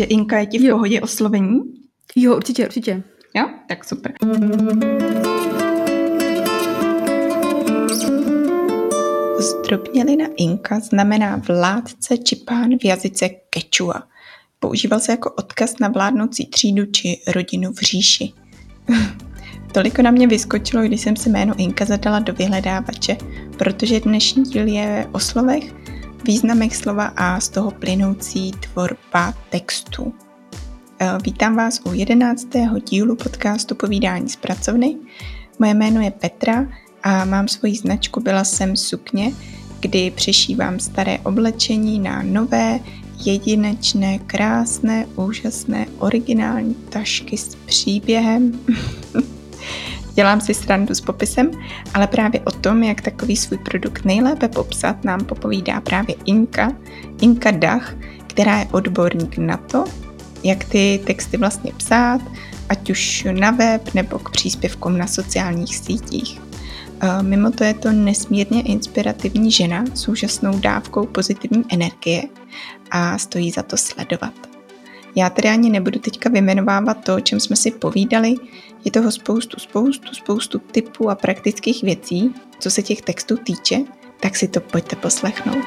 ještě Inka, je ti v jo. pohodě oslovení? Jo, určitě, určitě. Jo, tak super. Zdrobnělina Inka znamená vládce či pán v jazyce Quechua. Používal se jako odkaz na vládnoucí třídu či rodinu v říši. Toliko na mě vyskočilo, když jsem si jméno Inka zadala do vyhledávače, protože dnešní díl je o slovech, významech slova a z toho plynoucí tvorba textu. Eh, vítám vás u jedenáctého dílu podcastu Povídání z pracovny. Moje jméno je Petra a mám svoji značku Byla jsem sukně, kdy přešívám staré oblečení na nové, jedinečné, krásné, úžasné, originální tašky s příběhem. Dělám si srandu s popisem, ale právě o tom, jak takový svůj produkt nejlépe popsat, nám popovídá právě Inka, Inka Dach, která je odborník na to, jak ty texty vlastně psát, ať už na web nebo k příspěvkům na sociálních sítích. Mimo to je to nesmírně inspirativní žena s úžasnou dávkou pozitivní energie a stojí za to sledovat. Já tedy ani nebudu teďka vymenovávat to, o čem jsme si povídali, je toho spoustu, spoustu, spoustu typů a praktických věcí, co se těch textů týče, tak si to pojďte poslechnout.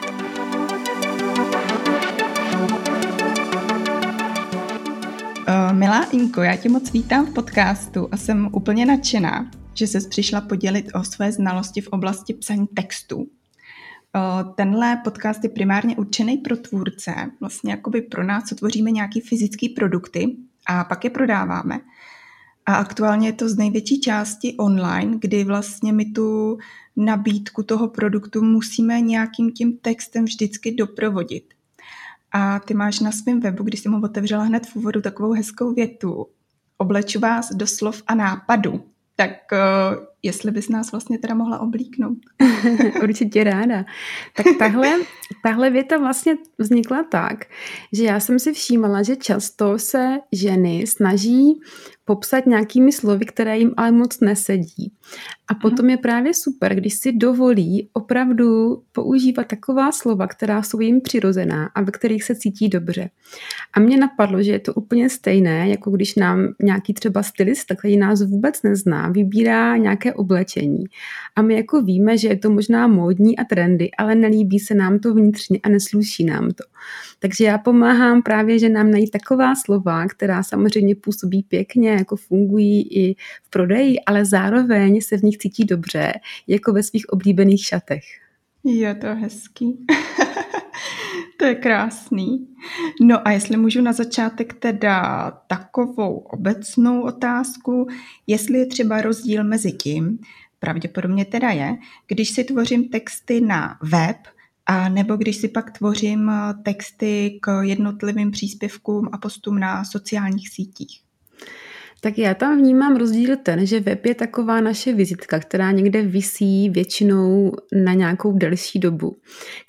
Uh, milá Inko, já tě moc vítám v podcastu a jsem úplně nadšená, že ses přišla podělit o své znalosti v oblasti psaní textů. Tenhle podcast je primárně určený pro tvůrce, vlastně jakoby pro nás, co tvoříme nějaký fyzické produkty a pak je prodáváme. A aktuálně je to z největší části online, kdy vlastně my tu nabídku toho produktu musíme nějakým tím textem vždycky doprovodit. A ty máš na svém webu, když jsem ho otevřela hned v úvodu, takovou hezkou větu. Obleču vás do slov a nápadu tak uh, jestli bys nás vlastně teda mohla oblíknout. Určitě ráda. Tak tahle, tahle věta vlastně vznikla tak, že já jsem si všímala, že často se ženy snaží popsat nějakými slovy, které jim ale moc nesedí. A potom je právě super, když si dovolí opravdu používat taková slova, která jsou jim přirozená a ve kterých se cítí dobře. A mně napadlo, že je to úplně stejné, jako když nám nějaký třeba stylista, který nás vůbec nezná, vybírá nějaké oblečení. A my jako víme, že je to možná módní a trendy, ale nelíbí se nám to vnitřně a nesluší nám to. Takže já pomáhám právě, že nám najít taková slova, která samozřejmě působí pěkně, jako fungují i v prodeji, ale zároveň se v nich cítí dobře, jako ve svých oblíbených šatech. Je to hezký. to je krásný. No a jestli můžu na začátek teda takovou obecnou otázku, jestli je třeba rozdíl mezi tím, pravděpodobně teda je, když si tvořím texty na web, a nebo když si pak tvořím texty k jednotlivým příspěvkům a postům na sociálních sítích. Tak já tam vnímám rozdíl ten, že web je taková naše vizitka, která někde visí většinou na nějakou delší dobu.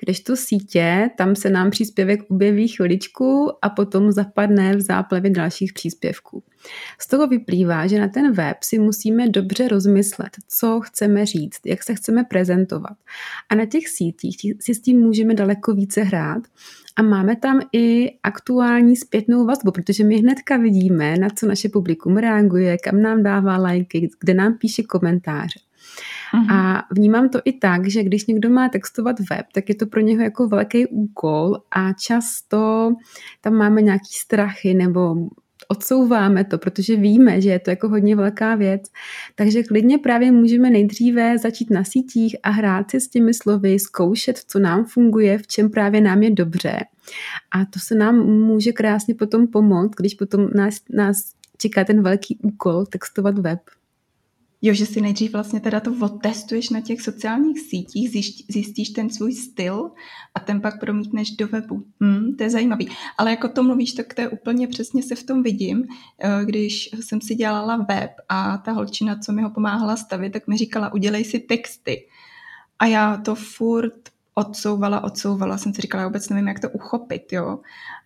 Kdežto sítě, tam se nám příspěvek objeví chviličku a potom zapadne v záplavě dalších příspěvků. Z toho vyplývá, že na ten web si musíme dobře rozmyslet, co chceme říct, jak se chceme prezentovat. A na těch sítích si s tím můžeme daleko více hrát a máme tam i aktuální zpětnou vazbu, protože my hnedka vidíme, na co naše publikum reaguje, kam nám dává lajky, kde nám píše komentáře. A vnímám to i tak, že když někdo má textovat web, tak je to pro něho jako velký úkol a často tam máme nějaký strachy nebo odsouváme to, protože víme, že je to jako hodně velká věc. Takže klidně právě můžeme nejdříve začít na sítích a hrát si s těmi slovy, zkoušet, co nám funguje, v čem právě nám je dobře. A to se nám může krásně potom pomoct, když potom nás, nás čeká ten velký úkol textovat web. Jo, že si nejdřív vlastně teda to otestuješ na těch sociálních sítích, zjistíš ten svůj styl a ten pak promítneš do webu. Hmm, to je zajímavý. Ale jako to mluvíš, tak to je úplně přesně se v tom vidím. Eh, když jsem si dělala web a ta holčina, co mi ho pomáhala stavit, tak mi říkala, udělej si texty. A já to furt odsouvala, odsouvala, jsem si říkala, já vůbec nevím, jak to uchopit, jo.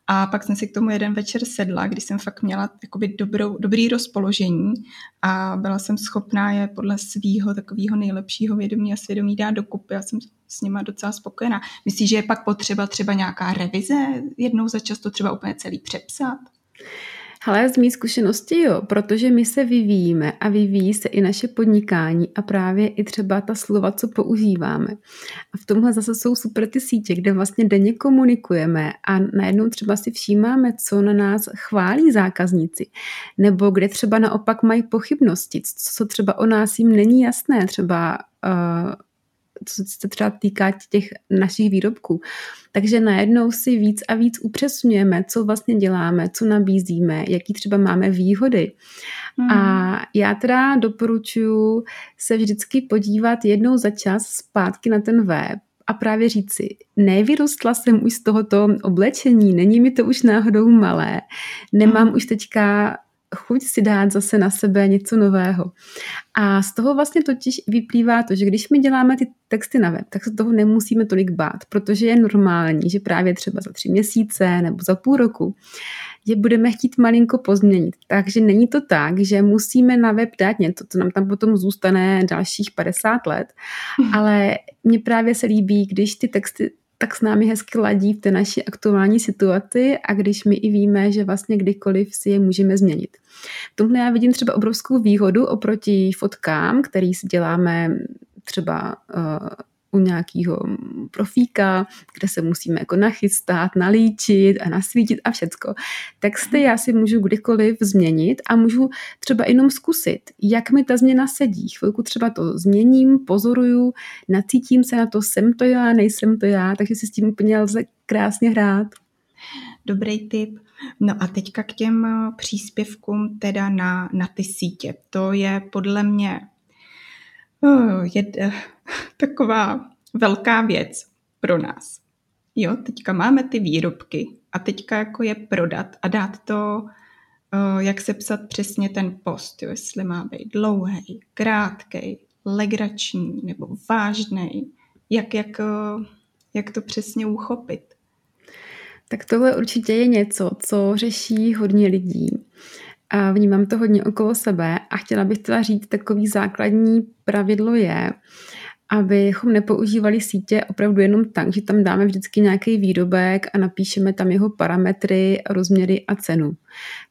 A pak jsem si k tomu jeden večer sedla, kdy jsem fakt měla jakoby dobrou, dobrý rozpoložení a byla jsem schopná je podle svého takového nejlepšího vědomí a svědomí dát dokupy. Já jsem s nima docela spokojená. Myslíš, že je pak potřeba třeba nějaká revize jednou za často třeba úplně celý přepsat? Ale z mý zkušenosti jo, protože my se vyvíjíme a vyvíjí se i naše podnikání a právě i třeba ta slova, co používáme. A v tomhle zase jsou super ty sítě, kde vlastně denně komunikujeme a najednou třeba si všímáme, co na nás chválí zákazníci, nebo kde třeba naopak mají pochybnosti, co třeba o nás jim není jasné, třeba uh, co se třeba týká těch našich výrobků. Takže najednou si víc a víc upřesňujeme, co vlastně děláme, co nabízíme, jaký třeba máme výhody. Hmm. A já teda doporučuji se vždycky podívat jednou za čas zpátky na ten web a právě říci, nevyrostla jsem už z tohoto oblečení, není mi to už náhodou malé, nemám hmm. už teďka chuť si dát zase na sebe něco nového. A z toho vlastně totiž vyplývá to, že když my děláme ty texty na web, tak se toho nemusíme tolik bát, protože je normální, že právě třeba za tři měsíce nebo za půl roku je budeme chtít malinko pozměnit. Takže není to tak, že musíme na web dát něco, co nám tam potom zůstane dalších 50 let, ale mně právě se líbí, když ty texty tak s námi hezky ladí v té naší aktuální situaci a když my i víme, že vlastně kdykoliv si je můžeme změnit. V tomhle já vidím třeba obrovskou výhodu oproti fotkám, který si děláme třeba uh, u nějakého profíka, kde se musíme jako nachystat, nalíčit a nasvítit a všecko. Texty já si můžu kdykoliv změnit a můžu třeba jenom zkusit, jak mi ta změna sedí. Chvilku třeba to změním, pozoruju, nacítím se na to, jsem to já, nejsem to já, takže si s tím úplně lze krásně hrát. Dobrý tip. No a teďka k těm eh, příspěvkům teda na, na ty sítě. To je podle mě oh, je, taková velká věc pro nás. Jo, teďka máme ty výrobky a teďka jako je prodat a dát to, eh, jak se psat přesně ten post, jo, jestli má být dlouhý, krátký, legrační nebo vážný, jak, jak, eh, jak to přesně uchopit. Tak tohle určitě je něco, co řeší hodně lidí. A vnímám to hodně okolo sebe a chtěla bych teda říct, takový základní pravidlo je, abychom nepoužívali sítě opravdu jenom tak, že tam dáme vždycky nějaký výrobek a napíšeme tam jeho parametry, rozměry a cenu.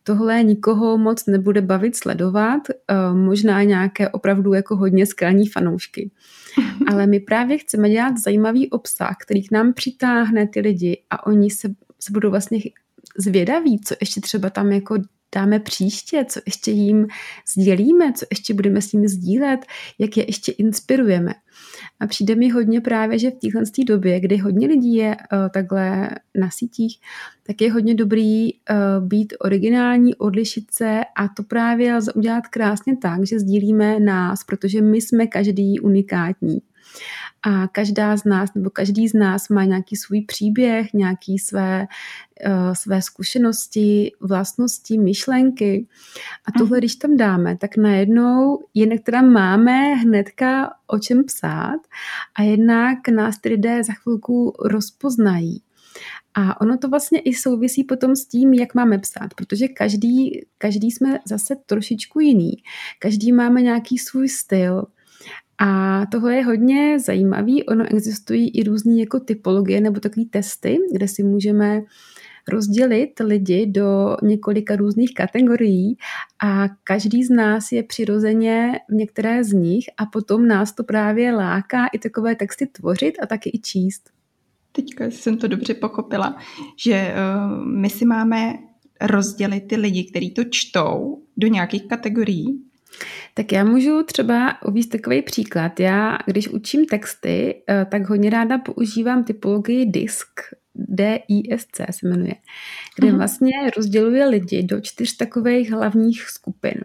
Tohle nikoho moc nebude bavit sledovat, eh, možná nějaké opravdu jako hodně skalní fanoušky. Ale my právě chceme dělat zajímavý obsah, který k nám přitáhne ty lidi a oni se, se budou vlastně zvědaví, co ještě třeba tam jako dáme příště, co ještě jim sdělíme, co ještě budeme s nimi sdílet, jak je ještě inspirujeme. A přijde mi hodně právě, že v téhle době, kdy hodně lidí je uh, takhle na sítích, tak je hodně dobrý uh, být originální, odlišit se a to právě lze udělat krásně tak, že sdílíme nás, protože my jsme každý unikátní. A každá z nás, nebo každý z nás má nějaký svůj příběh, nějaký své, uh, své zkušenosti, vlastnosti, myšlenky. A tohle, mhm. když tam dáme, tak najednou jednak teda máme hnedka o čem psát a jednak nás ty lidé za chvilku rozpoznají. A ono to vlastně i souvisí potom s tím, jak máme psát, protože každý, každý jsme zase trošičku jiný. Každý máme nějaký svůj styl, a tohle je hodně zajímavý. Ono existují i různé jako typologie nebo takové testy, kde si můžeme rozdělit lidi do několika různých kategorií a každý z nás je přirozeně v některé z nich a potom nás to právě láká i takové texty tvořit a taky i číst. Teďka jsem to dobře pochopila, že uh, my si máme rozdělit ty lidi, kteří to čtou, do nějakých kategorií tak já můžu třeba uvíct takový příklad. Já, když učím texty, eh, tak hodně ráda používám typologii DISC, D-I-S-C se jmenuje, kde uh-huh. vlastně rozděluje lidi do čtyř takových hlavních skupin.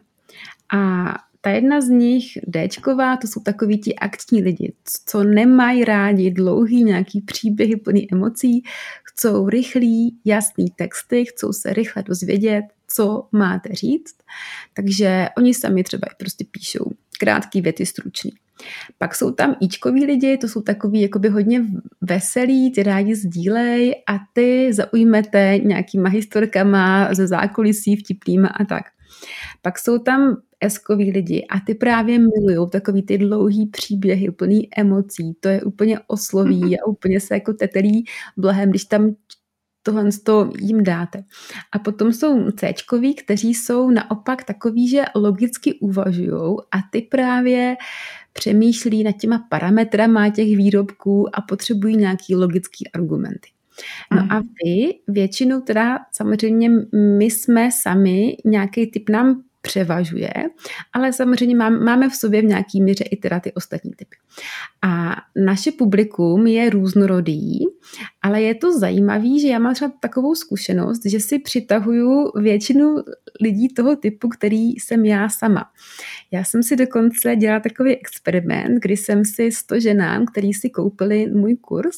A ta jedna z nich, Dčková, to jsou takoví ti akční lidi, co nemají rádi dlouhý nějaký příběhy plný emocí, chcou rychlý, jasný texty, chcou se rychle dozvědět, co máte říct, takže oni sami třeba i prostě píšou krátký věty stručný. Pak jsou tam íčkoví lidi, to jsou takový jakoby hodně veselí, ty rádi sdílej a ty zaujmete nějakýma historkama ze zákulisí, vtipnýma a tak. Pak jsou tam eskový lidi a ty právě milují takový ty dlouhý příběhy, plný emocí, to je úplně osloví a úplně se jako tetelí blahem, když tam tohle to jim dáte. A potom jsou C, kteří jsou naopak takový, že logicky uvažují a ty právě přemýšlí nad těma parametrama těch výrobků a potřebují nějaký logický argumenty. No a vy většinou teda samozřejmě my jsme sami, nějaký typ nám převažuje, ale samozřejmě máme v sobě v nějaký míře i teda ty ostatní typy. A naše publikum je různorodý, ale je to zajímavé, že já mám třeba takovou zkušenost, že si přitahuju většinu lidí toho typu, který jsem já sama. Já jsem si dokonce dělala takový experiment, kdy jsem si 100 ženám, který si koupili můj kurz,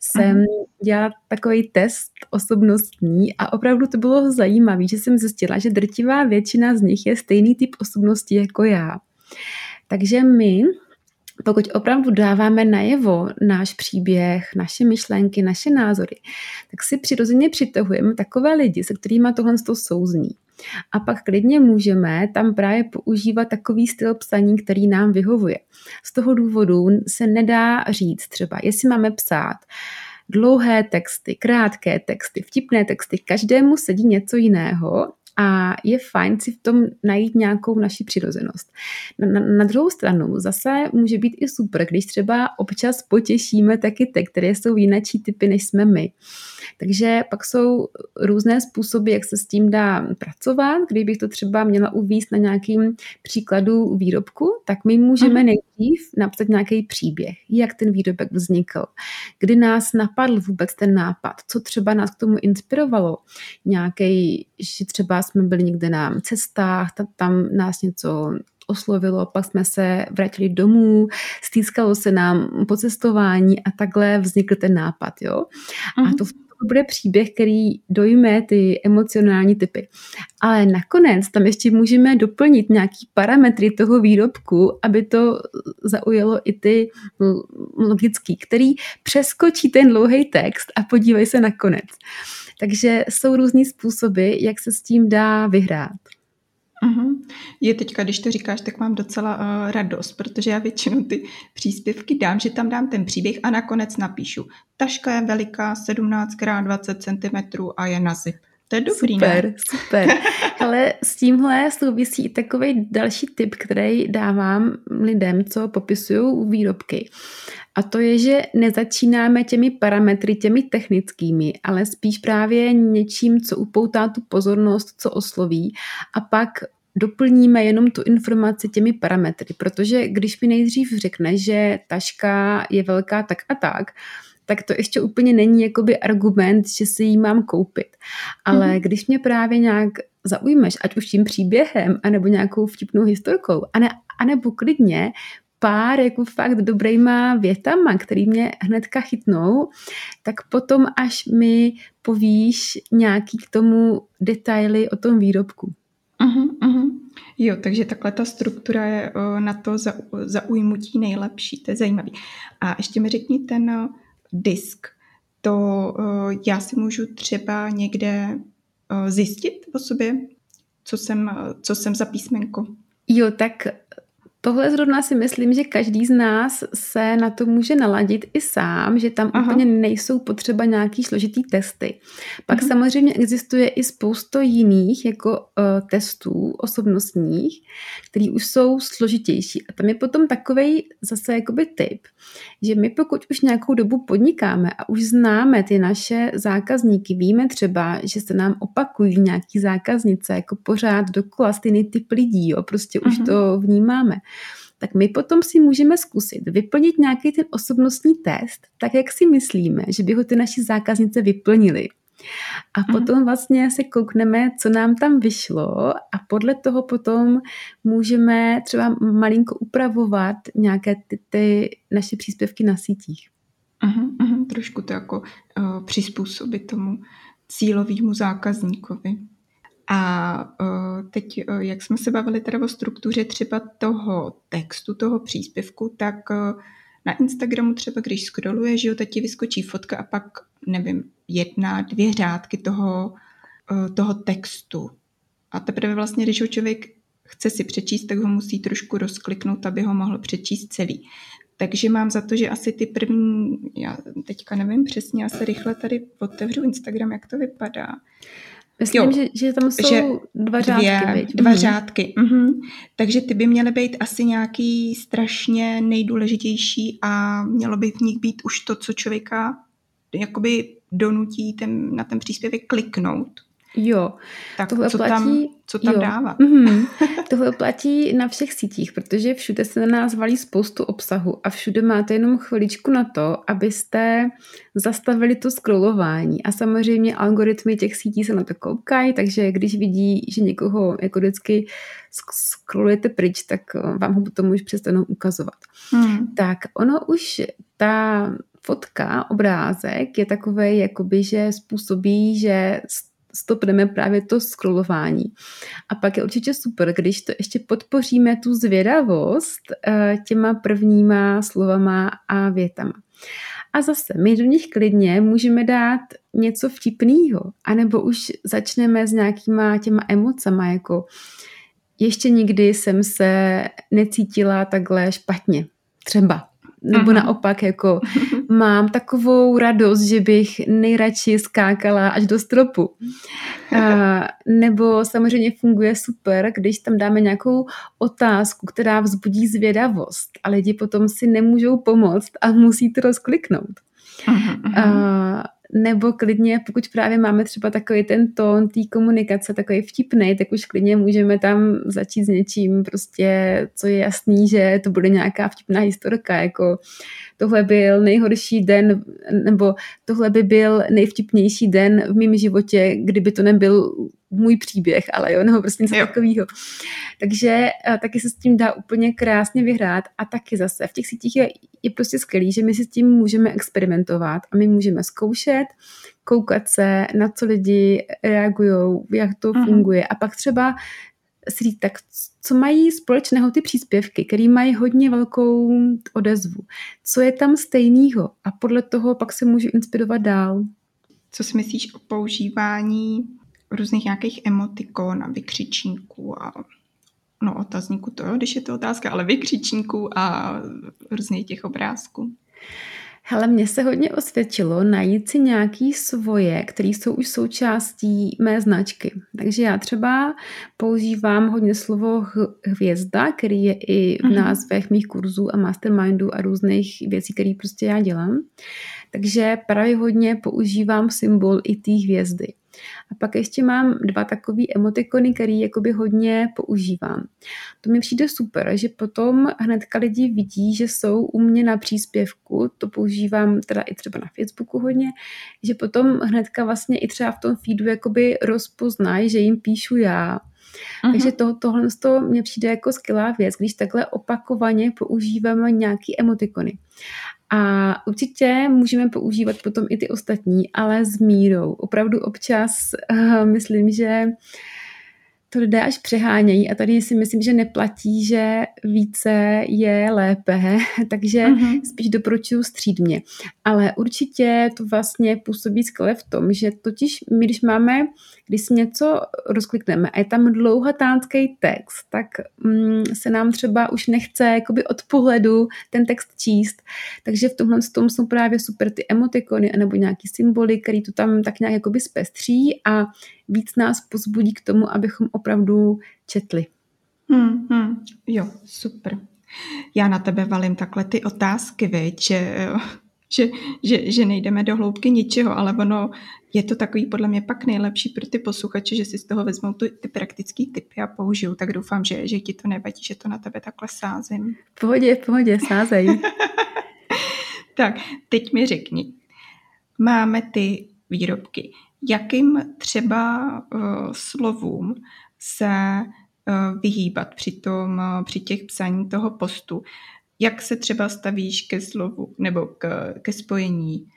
jsem uh-huh. dělala takový test osobnostní a opravdu to bylo zajímavé, že jsem zjistila, že drtivá většina z nich je stejný typ osobnosti jako já. Takže my pokud opravdu dáváme najevo náš příběh, naše myšlenky, naše názory, tak si přirozeně přitahujeme takové lidi, se kterými tohle to souzní. A pak klidně můžeme tam právě používat takový styl psaní, který nám vyhovuje. Z toho důvodu se nedá říct třeba, jestli máme psát dlouhé texty, krátké texty, vtipné texty, každému sedí něco jiného a je fajn si v tom najít nějakou naši přirozenost. Na, na, na druhou stranu zase může být i super, když třeba občas potěšíme taky ty, které jsou jinačí typy, než jsme my. Takže pak jsou různé způsoby, jak se s tím dá pracovat. Kdybych to třeba měla uvíct na nějakým příkladu výrobku, tak my můžeme nejdřív napsat nějaký příběh, jak ten výrobek vznikl, kdy nás napadl vůbec ten nápad, co třeba nás k tomu inspirovalo, nějaký, že třeba jsme byli někde na cestách, tam nás něco oslovilo, pak jsme se vrátili domů, stýskalo se nám po cestování a takhle vznikl ten nápad. Jo? Mm-hmm. A mhm. To bude příběh, který dojme ty emocionální typy. Ale nakonec tam ještě můžeme doplnit nějaký parametry toho výrobku, aby to zaujalo i ty logický, který přeskočí ten dlouhý text a podívej se na konec. Takže jsou různý způsoby, jak se s tím dá vyhrát. Uh-huh. Je teďka, když to říkáš, tak mám docela uh, radost, protože já většinou ty příspěvky dám, že tam dám ten příběh a nakonec napíšu. Taška je veliká 17x20 cm a je na zip. To je dobrý, Super, ne? super. Ale s tímhle souvisí takový další tip, který dávám lidem, co popisují výrobky. A to je, že nezačínáme těmi parametry, těmi technickými, ale spíš právě něčím, co upoutá tu pozornost, co osloví a pak doplníme jenom tu informaci těmi parametry, protože když mi nejdřív řekne, že taška je velká tak a tak, tak to ještě úplně není jakoby argument, že si ji mám koupit. Ale mm. když mě právě nějak zaujmeš, ať už tím příběhem, anebo nějakou vtipnou historkou, ane, anebo klidně pár jako fakt dobrýma větama, který mě hnedka chytnou, tak potom až mi povíš nějaký k tomu detaily o tom výrobku. Uh-huh, uh-huh. Jo, takže takhle ta struktura je uh, na to za, zaujmutí nejlepší, to je zajímavý. A ještě mi řekni ten uh, disk, to uh, já si můžu třeba někde zjistit o sobě, co jsem, co jsem za písmenko. Jo, tak Tohle zrovna si myslím, že každý z nás se na to může naladit i sám, že tam Aha. úplně nejsou potřeba nějaký složitý testy. Pak Aha. samozřejmě existuje i spousto jiných jako uh, testů osobnostních, který už jsou složitější. A tam je potom takový zase jakoby tip, že my pokud už nějakou dobu podnikáme a už známe ty naše zákazníky, víme třeba, že se nám opakují nějaký zákaznice jako pořád dokola stejný typ lidí, jo, prostě Aha. už to vnímáme tak my potom si můžeme zkusit vyplnit nějaký ten osobnostní test, tak jak si myslíme, že by ho ty naši zákaznice vyplnili. A mhm. potom vlastně se koukneme, co nám tam vyšlo a podle toho potom můžeme třeba malinko upravovat nějaké ty, ty naše příspěvky na sítích. Uh-huh, uh-huh, trošku to jako uh, přizpůsobit tomu cílovému zákazníkovi. A uh, teď, uh, jak jsme se bavili teda o struktuře třeba toho textu, toho příspěvku, tak uh, na Instagramu třeba, když scrolluje, že jo, teď ti vyskočí fotka a pak, nevím, jedna, dvě řádky toho, toho textu. A teprve vlastně, když ho člověk chce si přečíst, tak ho musí trošku rozkliknout, aby ho mohl přečíst celý. Takže mám za to, že asi ty první, já teďka nevím přesně, já se rychle tady otevřu Instagram, jak to vypadá. Myslím, jo, že, že tam jsou že dva řádky. Dvě, dva mm. řádky. Mhm. Takže ty by měly být asi nějaký strašně nejdůležitější a mělo by v nich být už to, co člověka jakoby donutí ten, na ten příspěvek kliknout. Jo, tak tohle co platí, tam, co tam jo. dává? Mm-hmm. Tohle platí na všech sítích, protože všude se na nás valí spoustu obsahu a všude máte jenom chviličku na to, abyste zastavili to scrollování. A samozřejmě algoritmy těch sítí se na to koukají, takže když vidí, že někoho jako vždycky scrollujete pryč, tak eh, vám ho potom už přestanou ukazovat. Mm. Tak ono už ta fotka, obrázek je takový, jakoby, že způsobí, že stopneme právě to scrollování. A pak je určitě super, když to ještě podpoříme tu zvědavost eh, těma prvníma slovama a větama. A zase, my do nich klidně můžeme dát něco vtipného, anebo už začneme s nějakýma těma emocama, jako ještě nikdy jsem se necítila takhle špatně. Třeba nebo Aha. naopak jako mám takovou radost, že bych nejradši skákala až do stropu. A, nebo samozřejmě funguje super, když tam dáme nějakou otázku, která vzbudí zvědavost a lidi potom si nemůžou pomoct a musí to rozkliknout. Aha. A, nebo klidně, pokud právě máme třeba takový ten tón té komunikace, takový vtipný, tak už klidně můžeme tam začít s něčím prostě, co je jasný, že to bude nějaká vtipná historka, jako tohle byl nejhorší den, nebo tohle by byl nejvtipnější den v mém životě, kdyby to nebyl můj příběh, ale jo, nebo prostě něco takového. Takže a, taky se s tím dá úplně krásně vyhrát a taky zase v těch sítích je, je prostě skvělý, že my si s tím můžeme experimentovat a my můžeme zkoušet, koukat se, na co lidi reagují, jak to uh-huh. funguje a pak třeba si říct, tak co mají společného ty příspěvky, které mají hodně velkou odezvu. Co je tam stejného a podle toho pak se můžu inspirovat dál. Co si myslíš o používání různých nějakých emotikon a vykřičníků a no otazníků to jo, když je to otázka, ale vykřičníků a různých těch obrázků. Hele, mně se hodně osvědčilo najít si nějaký svoje, které jsou už součástí mé značky. Takže já třeba používám hodně slovo hvězda, který je i v mhm. názvech mých kurzů a mastermindů a různých věcí, které prostě já dělám. Takže právě hodně používám symbol i té hvězdy. A pak ještě mám dva takové emotikony, které jakoby hodně používám. To mi přijde super, že potom hnedka lidi vidí, že jsou u mě na příspěvku, to používám teda i třeba na Facebooku hodně, že potom hnedka vlastně i třeba v tom feedu jakoby rozpoznají, že jim píšu já, Uh-huh. Takže to, tohle to mně přijde jako skvělá věc, když takhle opakovaně používáme nějaký emotikony. A určitě můžeme používat potom i ty ostatní, ale s mírou. Opravdu občas uh, myslím, že to lidé až přehánějí a tady si myslím, že neplatí, že více je lépe, takže uh-huh. spíš doporučuji střídmě. Ale určitě to vlastně působí skvěle v tom, že totiž my, když máme když si něco rozklikneme a je tam dlouhatánský text, tak mm, se nám třeba už nechce jakoby od pohledu ten text číst. Takže v tomhle tom jsou právě super ty emotikony nebo nějaký symboly, který to tam tak nějak jakoby zpestří a víc nás pozbudí k tomu, abychom opravdu četli. Hmm, hmm, jo, super. Já na tebe valím takhle ty otázky, viď, že že, že, že nejdeme do hloubky ničeho, ale ono je to takový podle mě pak nejlepší pro ty posluchače, že si z toho vezmou ty, ty praktické typy a použijou, tak doufám, že, že ti to nevadí, že to na tebe takhle sázím. V pohodě, v pohodě, sázej. tak, teď mi řekni, máme ty výrobky. Jakým třeba uh, slovům se uh, vyhýbat při, tom, uh, při těch psaní toho postu? Jak se třeba stavíš ke slovu nebo k, ke spojení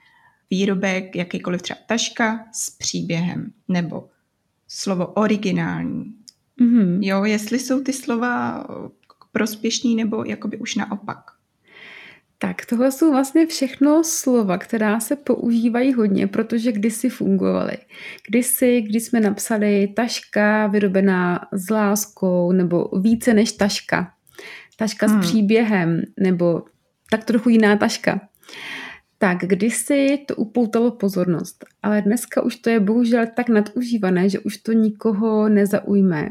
výrobek, jakýkoliv třeba taška s příběhem nebo slovo originální. Mm-hmm. Jo, jestli jsou ty slova prospěšný nebo jakoby už naopak. Tak tohle jsou vlastně všechno slova, která se používají hodně, protože kdysi fungovaly. Kdysi, když jsme napsali taška vyrobená s láskou, nebo více než taška. Taška hmm. s příběhem, nebo tak trochu jiná taška. Tak kdysi to upoutalo pozornost, ale dneska už to je bohužel tak nadužívané, že už to nikoho nezaujme.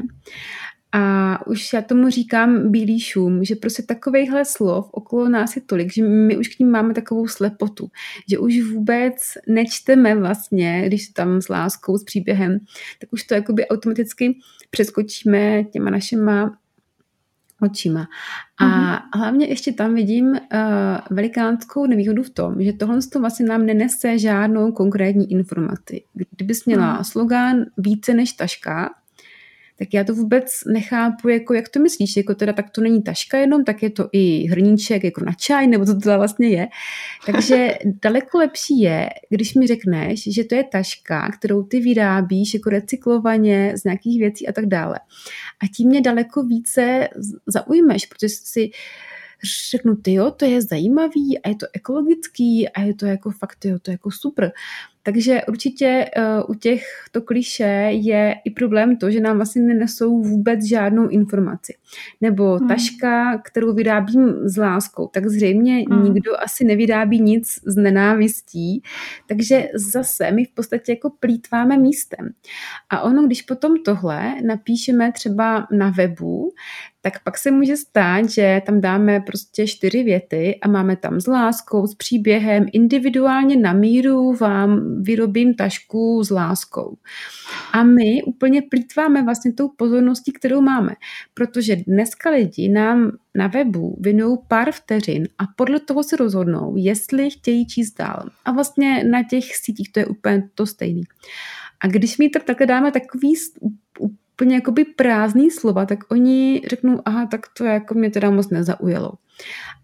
A už já tomu říkám bílý šum, že prostě takovejhle slov okolo nás je tolik, že my už k ním máme takovou slepotu, že už vůbec nečteme vlastně, když tam s láskou, s příběhem, tak už to jakoby automaticky přeskočíme těma našima očima. A mm-hmm. hlavně ještě tam vidím uh, velikánskou nevýhodu v tom, že tohle to vlastně nám nenese žádnou konkrétní informaci. Kdybys měla mm-hmm. slogan více než taška, tak já to vůbec nechápu, jako jak to myslíš, jako teda tak to není taška jenom, tak je to i hrníček jako na čaj, nebo co to vlastně je. Takže daleko lepší je, když mi řekneš, že to je taška, kterou ty vyrábíš jako recyklovaně z nějakých věcí a tak dále. A tím mě daleko více zaujmeš, protože si řeknu, ty jo, to je zajímavý a je to ekologický a je to jako fakt, jo, to je jako super. Takže určitě uh, u těchto kliše je i problém to, že nám vlastně nenesou vůbec žádnou informaci. Nebo hmm. taška, kterou vyrábím s láskou, tak zřejmě hmm. nikdo asi nevyrábí nic z nenávistí, takže zase my v podstatě jako plítváme místem. A ono, když potom tohle napíšeme třeba na webu, tak pak se může stát, že tam dáme prostě čtyři věty a máme tam s láskou, s příběhem, individuálně na míru vám vyrobím tašku s láskou. A my úplně plítváme vlastně tou pozorností, kterou máme, protože dneska lidi nám na webu věnují pár vteřin a podle toho se rozhodnou, jestli chtějí číst dál. A vlastně na těch sítích to je úplně to stejný. A když mi to takhle dáme takový úplně jakoby prázdný slova, tak oni řeknou, aha, tak to jako mě teda moc nezaujalo.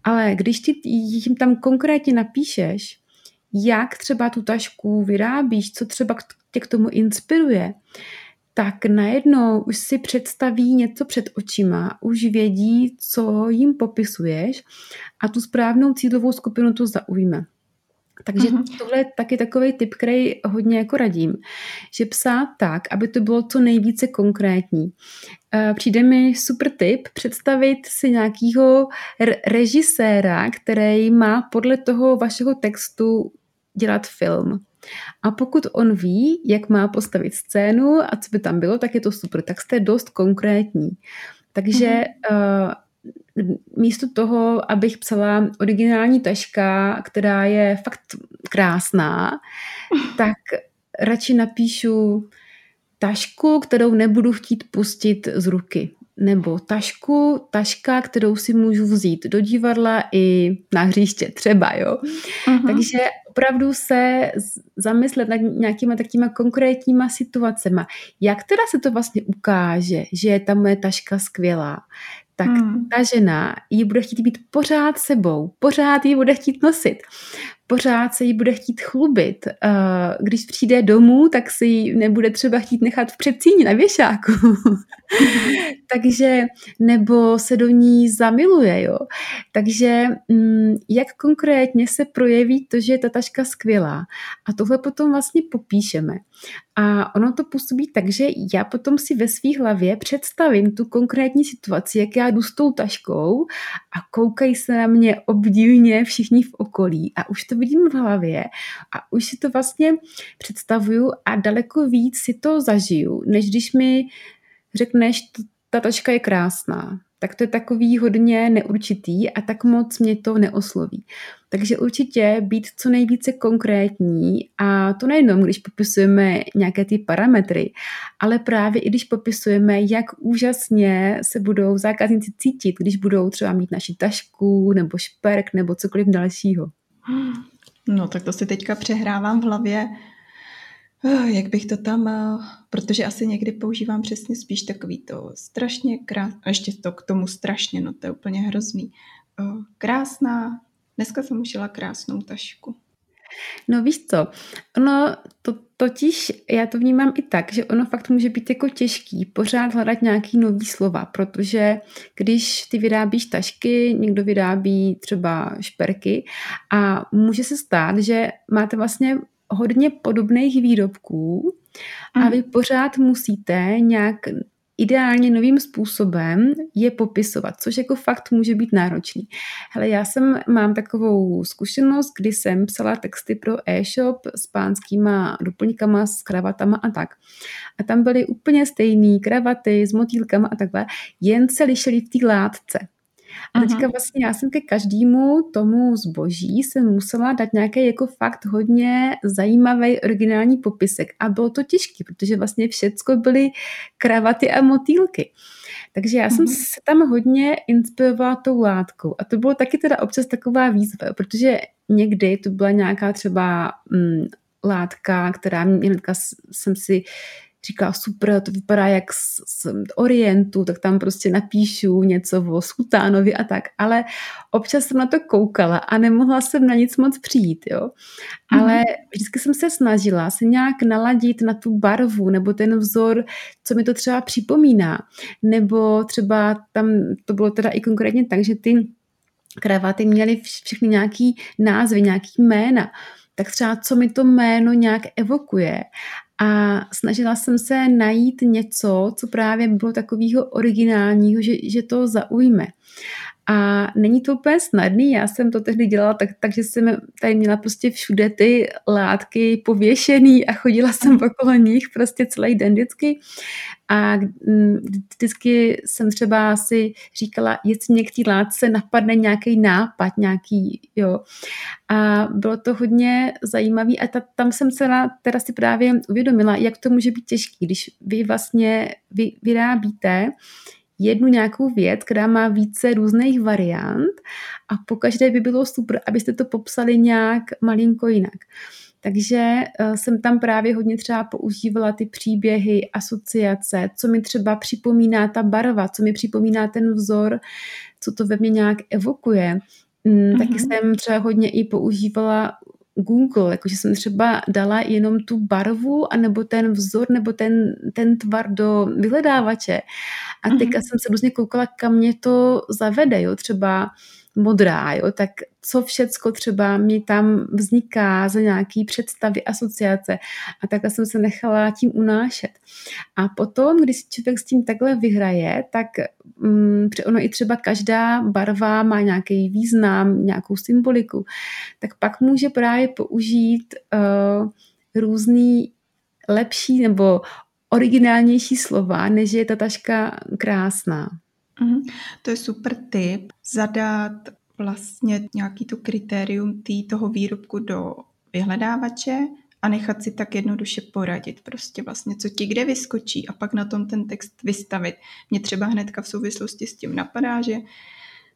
Ale když ty jim tam konkrétně napíšeš, jak třeba tu tašku vyrábíš, co třeba tě k tomu inspiruje, tak najednou už si představí něco před očima, už vědí, co jim popisuješ a tu správnou cílovou skupinu to zaujme. Takže uh-huh. tohle je taky takový tip, který hodně jako radím, že psát tak, aby to bylo co nejvíce konkrétní. Eh, přijde mi super tip představit si nějakého režiséra, který má podle toho vašeho textu dělat film. A pokud on ví, jak má postavit scénu a co by tam bylo, tak je to super. Tak jste dost konkrétní. Takže uh, místo toho, abych psala originální taška, která je fakt krásná, tak radši napíšu tašku, kterou nebudu chtít pustit z ruky. Nebo tašku, taška, kterou si můžu vzít do divadla i na hříště třeba, jo. Uh-huh. Takže opravdu se zamyslet nad nějakýma takýma konkrétníma situacemi. Jak teda se to vlastně ukáže, že je ta moje taška skvělá? Tak hmm. ta žena ji bude chtít být pořád sebou, pořád ji bude chtít nosit, pořád se jí bude chtít chlubit. Když přijde domů, tak si ji nebude třeba chtít nechat v předsíni na věšáku. Takže, nebo se do ní zamiluje, jo. Takže mm, jak konkrétně se projeví to, že je ta taška skvělá. A tohle potom vlastně popíšeme. A ono to působí tak, že já potom si ve své hlavě představím tu konkrétní situaci, jak já jdu s tou taškou a koukají se na mě obdivně všichni v okolí a už to vidím v hlavě a už si to vlastně představuju a daleko víc si to zažiju, než když mi řekneš, ta taška je krásná tak to je takový hodně neurčitý a tak moc mě to neosloví. Takže určitě být co nejvíce konkrétní a to nejenom, když popisujeme nějaké ty parametry, ale právě i když popisujeme, jak úžasně se budou zákazníci cítit, když budou třeba mít naši tašku nebo šperk nebo cokoliv dalšího. No tak to si teďka přehrávám v hlavě, jak bych to tam, protože asi někdy používám přesně spíš takový to strašně krásné, ještě to k tomu strašně, no to je úplně hrozný. Krásná, dneska jsem ušila krásnou tašku. No víš co, ono to totiž, já to vnímám i tak, že ono fakt může být jako těžký pořád hledat nějaký nový slova, protože když ty vyrábíš tašky, někdo vyrábí třeba šperky a může se stát, že máte vlastně hodně podobných výrobků a vy pořád musíte nějak ideálně novým způsobem je popisovat, což jako fakt může být náročný. Hele, já jsem, mám takovou zkušenost, kdy jsem psala texty pro e-shop s pánskýma doplňkama, s kravatama a tak. A tam byly úplně stejné kravaty s motýlkama a takhle, jen se lišily v té látce. A teďka vlastně já jsem ke každému tomu zboží jsem musela dát nějaký jako fakt hodně zajímavý originální popisek. A bylo to těžké, protože vlastně všecko byly kravaty a motýlky. Takže já jsem se tam hodně inspirovala tou látkou. A to bylo taky teda občas taková výzva, protože někdy to byla nějaká třeba mm, látka, která mě jsem si říká, super, to vypadá jak z, z Orientu, tak tam prostě napíšu něco o Sultánovi a tak, ale občas jsem na to koukala a nemohla jsem na nic moc přijít, jo. Mm-hmm. Ale vždycky jsem se snažila se nějak naladit na tu barvu nebo ten vzor, co mi to třeba připomíná. Nebo třeba tam, to bylo teda i konkrétně tak, že ty kravaty měly všechny nějaký názvy, nějaký jména tak třeba co mi to jméno nějak evokuje a snažila jsem se najít něco, co právě bylo takového originálního, že, že to zaujme. A není to úplně snadný, já jsem to tehdy dělala tak, takže jsem tady měla prostě všude ty látky pověšený a chodila jsem okolo nich prostě celý den vždycky. A vždycky jsem třeba si říkala, jestli mě k té látce napadne nějaký nápad, nějaký, jo. A bylo to hodně zajímavé a ta, tam jsem se na, teda si právě uvědomila, jak to může být těžké, když vy vlastně vy, vyrábíte jednu nějakou věc, která má více různých variant a po každé by bylo super, abyste to popsali nějak malinko jinak. Takže uh, jsem tam právě hodně třeba používala ty příběhy, asociace, co mi třeba připomíná ta barva, co mi připomíná ten vzor, co to ve mně nějak evokuje. Mm. Taky jsem třeba hodně i používala Google, jakože jsem třeba dala jenom tu barvu, anebo ten vzor, nebo ten, ten tvar do vyhledávače. A teďka uh-huh. jsem se různě koukala, kam mě to zavede, jo, třeba modrá, jo, tak co všecko třeba mi tam vzniká za nějaký představy, asociace a takhle jsem se nechala tím unášet. A potom, když si člověk s tím takhle vyhraje, tak um, ono i třeba každá barva má nějaký význam, nějakou symboliku, tak pak může právě použít uh, různý lepší nebo originálnější slova, než je ta taška krásná. Mm, to je super tip, zadat vlastně nějaký to kritérium tý, toho výrobku do vyhledávače a nechat si tak jednoduše poradit. Prostě vlastně, co ti kde vyskočí a pak na tom ten text vystavit. Mě třeba hnedka v souvislosti s tím napadá, že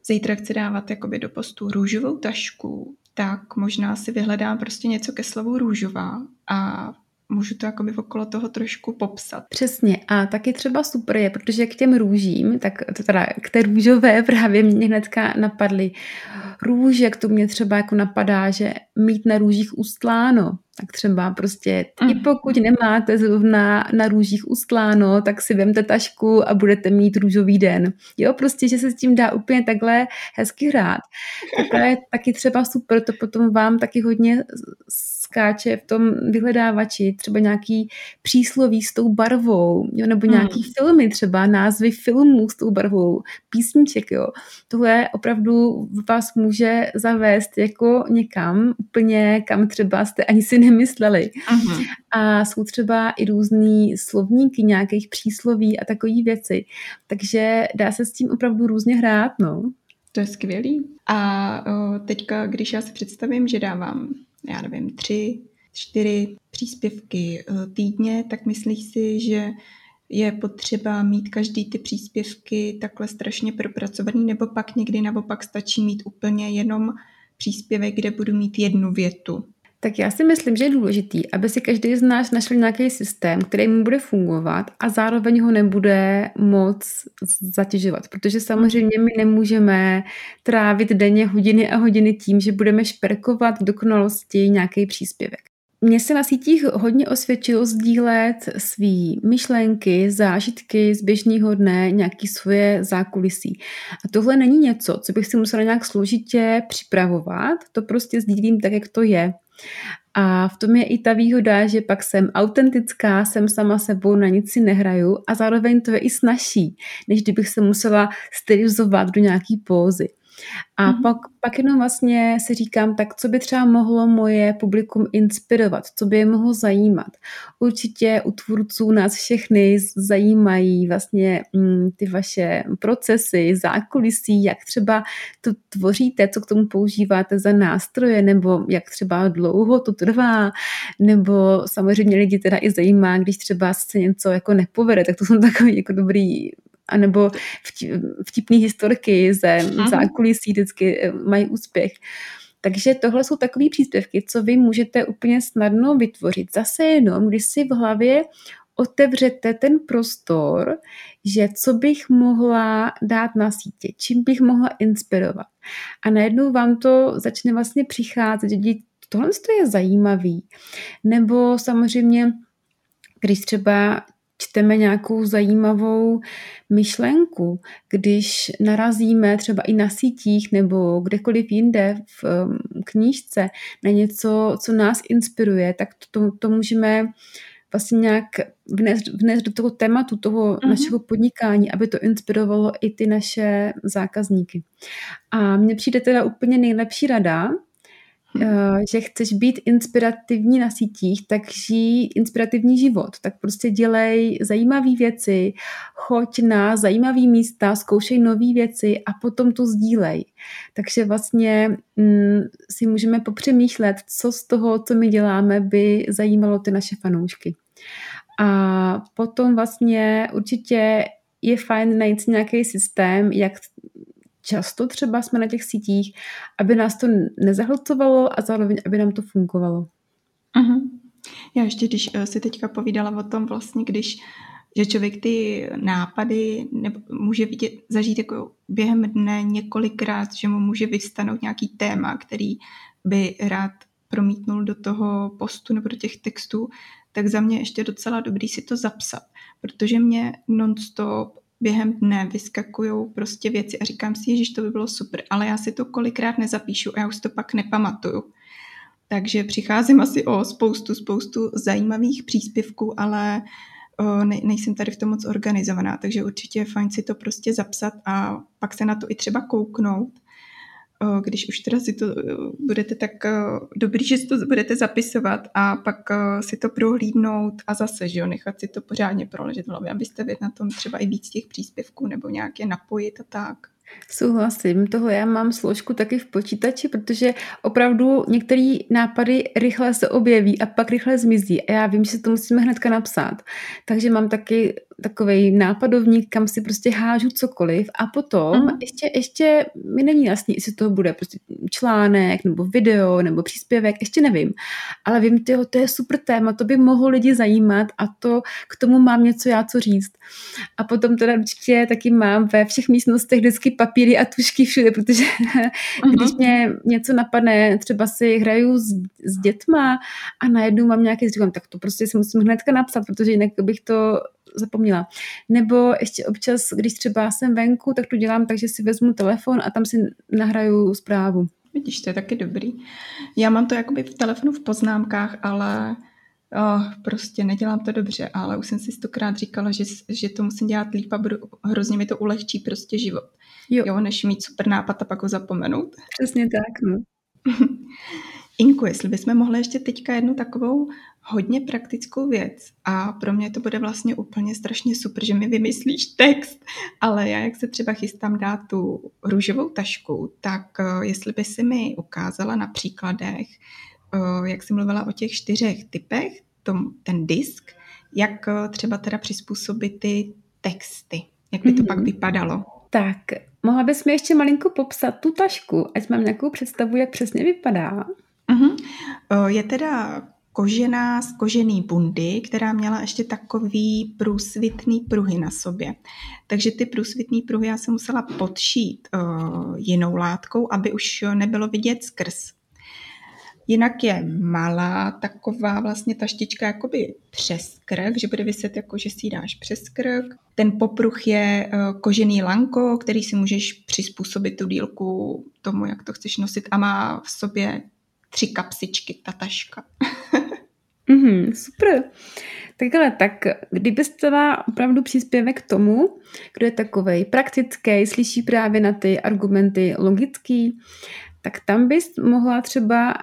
zítra chci dávat jakoby do postu růžovou tašku, tak možná si vyhledám prostě něco ke slovu růžová a můžu to jakoby okolo toho trošku popsat. Přesně a taky třeba super je, protože k těm růžím, tak to teda k té růžové právě mě hnedka napadly růže, k tomu mě třeba jako napadá, že mít na růžích ustláno, tak třeba prostě, mm. i pokud nemáte zrovna na růžích ustláno, tak si vemte tašku a budete mít růžový den. Jo, prostě, že se s tím dá úplně takhle hezky hrát. Tak to je taky třeba super, to potom vám taky hodně skáče v tom vyhledávači, třeba nějaký přísloví s tou barvou, jo, nebo nějaký mm. filmy, třeba názvy filmů s tou barvou, písniček, jo. Tohle opravdu vás může zavést jako někam, úplně kam třeba jste ani si nemysleli. Uh-huh. A jsou třeba i různý slovníky nějakých přísloví a takové věci. Takže dá se s tím opravdu různě hrát, no. To je skvělý. A teďka, když já si představím, že dávám, já nevím, tři, čtyři příspěvky e, týdně, tak myslíš si, že je potřeba mít každý ty příspěvky takhle strašně propracovaný, nebo pak někdy naopak stačí mít úplně jenom příspěvek, kde budu mít jednu větu? Tak já si myslím, že je důležitý, aby si každý z nás našel nějaký systém, který mu bude fungovat a zároveň ho nebude moc zatěžovat, protože samozřejmě my nemůžeme trávit denně hodiny a hodiny tím, že budeme šperkovat v dokonalosti nějaký příspěvek. Mně se na sítích hodně osvědčilo sdílet svý myšlenky, zážitky z běžného dne, nějaký svoje zákulisí. A tohle není něco, co bych si musela nějak složitě připravovat, to prostě sdílím tak, jak to je. A v tom je i ta výhoda, že pak jsem autentická, jsem sama sebou, na nic si nehraju a zároveň to je i snažší, než kdybych se musela stylizovat do nějaký pózy. A mm-hmm. pak, pak jenom vlastně si říkám, tak co by třeba mohlo moje publikum inspirovat, co by je mohlo zajímat. Určitě u tvůrců nás všechny zajímají vlastně mm, ty vaše procesy, zákulisí, jak třeba to tvoříte, co k tomu používáte za nástroje, nebo jak třeba dlouho to trvá, nebo samozřejmě lidi teda i zajímá, když třeba se něco jako nepovede, tak to jsou takový jako dobrý anebo vtipné historky ze mhm. zákulisí vždycky eh, mají úspěch. Takže tohle jsou takové příspěvky, co vy můžete úplně snadno vytvořit. Zase jenom, když si v hlavě otevřete ten prostor, že co bych mohla dát na sítě, čím bych mohla inspirovat. A najednou vám to začne vlastně přicházet, že tohle je zajímavý. Nebo samozřejmě, když třeba čteme nějakou zajímavou myšlenku, když narazíme třeba i na sítích nebo kdekoliv jinde v um, knížce na něco, co nás inspiruje, tak to, to můžeme vlastně nějak vnést, vnést do toho tématu toho uh-huh. našeho podnikání, aby to inspirovalo i ty naše zákazníky. A mně přijde teda úplně nejlepší rada, že chceš být inspirativní na sítích, tak žij inspirativní život. Tak prostě dělej zajímavé věci, choď na zajímavé místa, zkoušej nové věci a potom to sdílej. Takže vlastně mm, si můžeme popřemýšlet, co z toho, co my děláme, by zajímalo ty naše fanoušky. A potom vlastně určitě je fajn najít nějaký systém, jak často třeba jsme na těch sítích, aby nás to nezahlcovalo a zároveň, aby nám to fungovalo. Uh-huh. Já ještě, když eh, si teďka povídala o tom vlastně, když že člověk ty nápady nebo může vidět, zažít jako během dne několikrát, že mu může vystanout nějaký téma, který by rád promítnul do toho postu nebo do těch textů, tak za mě ještě docela dobrý si to zapsat, protože mě nonstop během dne vyskakují prostě věci a říkám si, že to by bylo super, ale já si to kolikrát nezapíšu a já už to pak nepamatuju. Takže přicházím asi o spoustu, spoustu zajímavých příspěvků, ale ne, nejsem tady v tom moc organizovaná, takže určitě je fajn si to prostě zapsat a pak se na to i třeba kouknout když už teda si to budete tak dobrý, že si to budete zapisovat a pak si to prohlídnout a zase, že jo, nechat si to pořádně proležet v hlavě, abyste vy na tom třeba i víc těch příspěvků nebo nějaké napojit a tak. Souhlasím, tohle já mám složku taky v počítači, protože opravdu některé nápady rychle se objeví a pak rychle zmizí a já vím, že to musíme hnedka napsat. Takže mám taky takový nápadovník, kam si prostě hážu cokoliv a potom mm. ještě, ještě mi není jasný, jestli to bude prostě článek nebo video nebo příspěvek, ještě nevím. Ale vím, tyjo, to je super téma, to by mohlo lidi zajímat a to k tomu mám něco já co říct. A potom teda určitě taky mám ve všech místnostech vždycky papíry a tušky všude, protože mm-hmm. když mě něco napadne, třeba si hraju s, s dětma a najednou mám nějaký, říkám, tak to prostě si musím hnedka napsat, protože jinak bych to zapomněla. Nebo ještě občas, když třeba jsem venku, tak to dělám tak, že si vezmu telefon a tam si nahraju zprávu. Vidíš, to je taky dobrý. Já mám to jakoby v telefonu v poznámkách, ale oh, prostě nedělám to dobře, ale už jsem si stokrát říkala, že, že to musím dělat líp a budu, hrozně mi to ulehčí prostě život. Jo. jo. než mít super nápad a pak ho zapomenout. Přesně tak, no. Inku, jestli bychom mohli ještě teďka jednu takovou hodně praktickou věc a pro mě to bude vlastně úplně strašně super, že mi vymyslíš text, ale já jak se třeba chystám dát tu růžovou tašku, tak eh, jestli by si mi ukázala na příkladech, eh, jak jsi mluvila o těch čtyřech typech, tom, ten disk, jak eh, třeba teda přizpůsobit ty texty, jak by to mm-hmm. pak mhm. vypadalo. Tak, mohla bys mi ještě malinko popsat tu tašku, ať mám nějakou představu, jak přesně vypadá? Uh-huh. Je teda kožená z kožený bundy, která měla ještě takový průsvitný pruhy na sobě. Takže ty průsvitný pruhy já jsem musela podšít uh, jinou látkou, aby už nebylo vidět skrz. Jinak je malá, taková vlastně ta štička jakoby přes krk, že bude vyset jako, že si dáš přes krk. Ten popruh je uh, kožený lanko, který si můžeš přizpůsobit tu dílku tomu, jak to chceš nosit a má v sobě tři kapsičky, ta taška. mm, super. Takhle, tak kdybyste dala opravdu příspěvek k tomu, kdo je takovej praktický, slyší právě na ty argumenty logický, tak tam bys mohla třeba